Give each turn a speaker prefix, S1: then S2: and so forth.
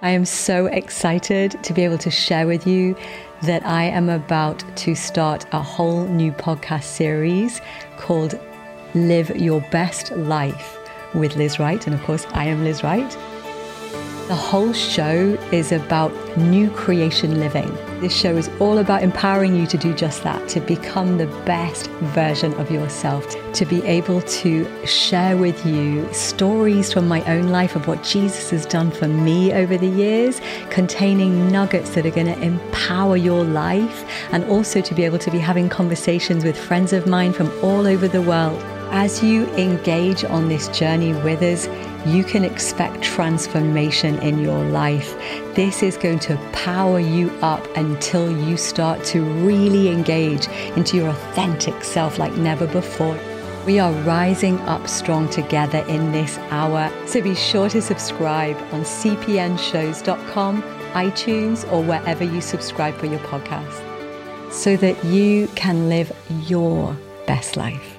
S1: I am so excited to be able to share with you that I am about to start a whole new podcast series called Live Your Best Life with Liz Wright. And of course, I am Liz Wright. The whole show is about new creation living. This show is all about empowering you to do just that, to become the best version of yourself, to be able to share with you stories from my own life of what Jesus has done for me over the years, containing nuggets that are going to empower your life, and also to be able to be having conversations with friends of mine from all over the world. As you engage on this journey with us, you can expect transformation in your life. This is going to power you up until you start to really engage into your authentic self like never before. We are rising up strong together in this hour. So be sure to subscribe on cpnshows.com, iTunes, or wherever you subscribe for your podcast so that you can live your best life.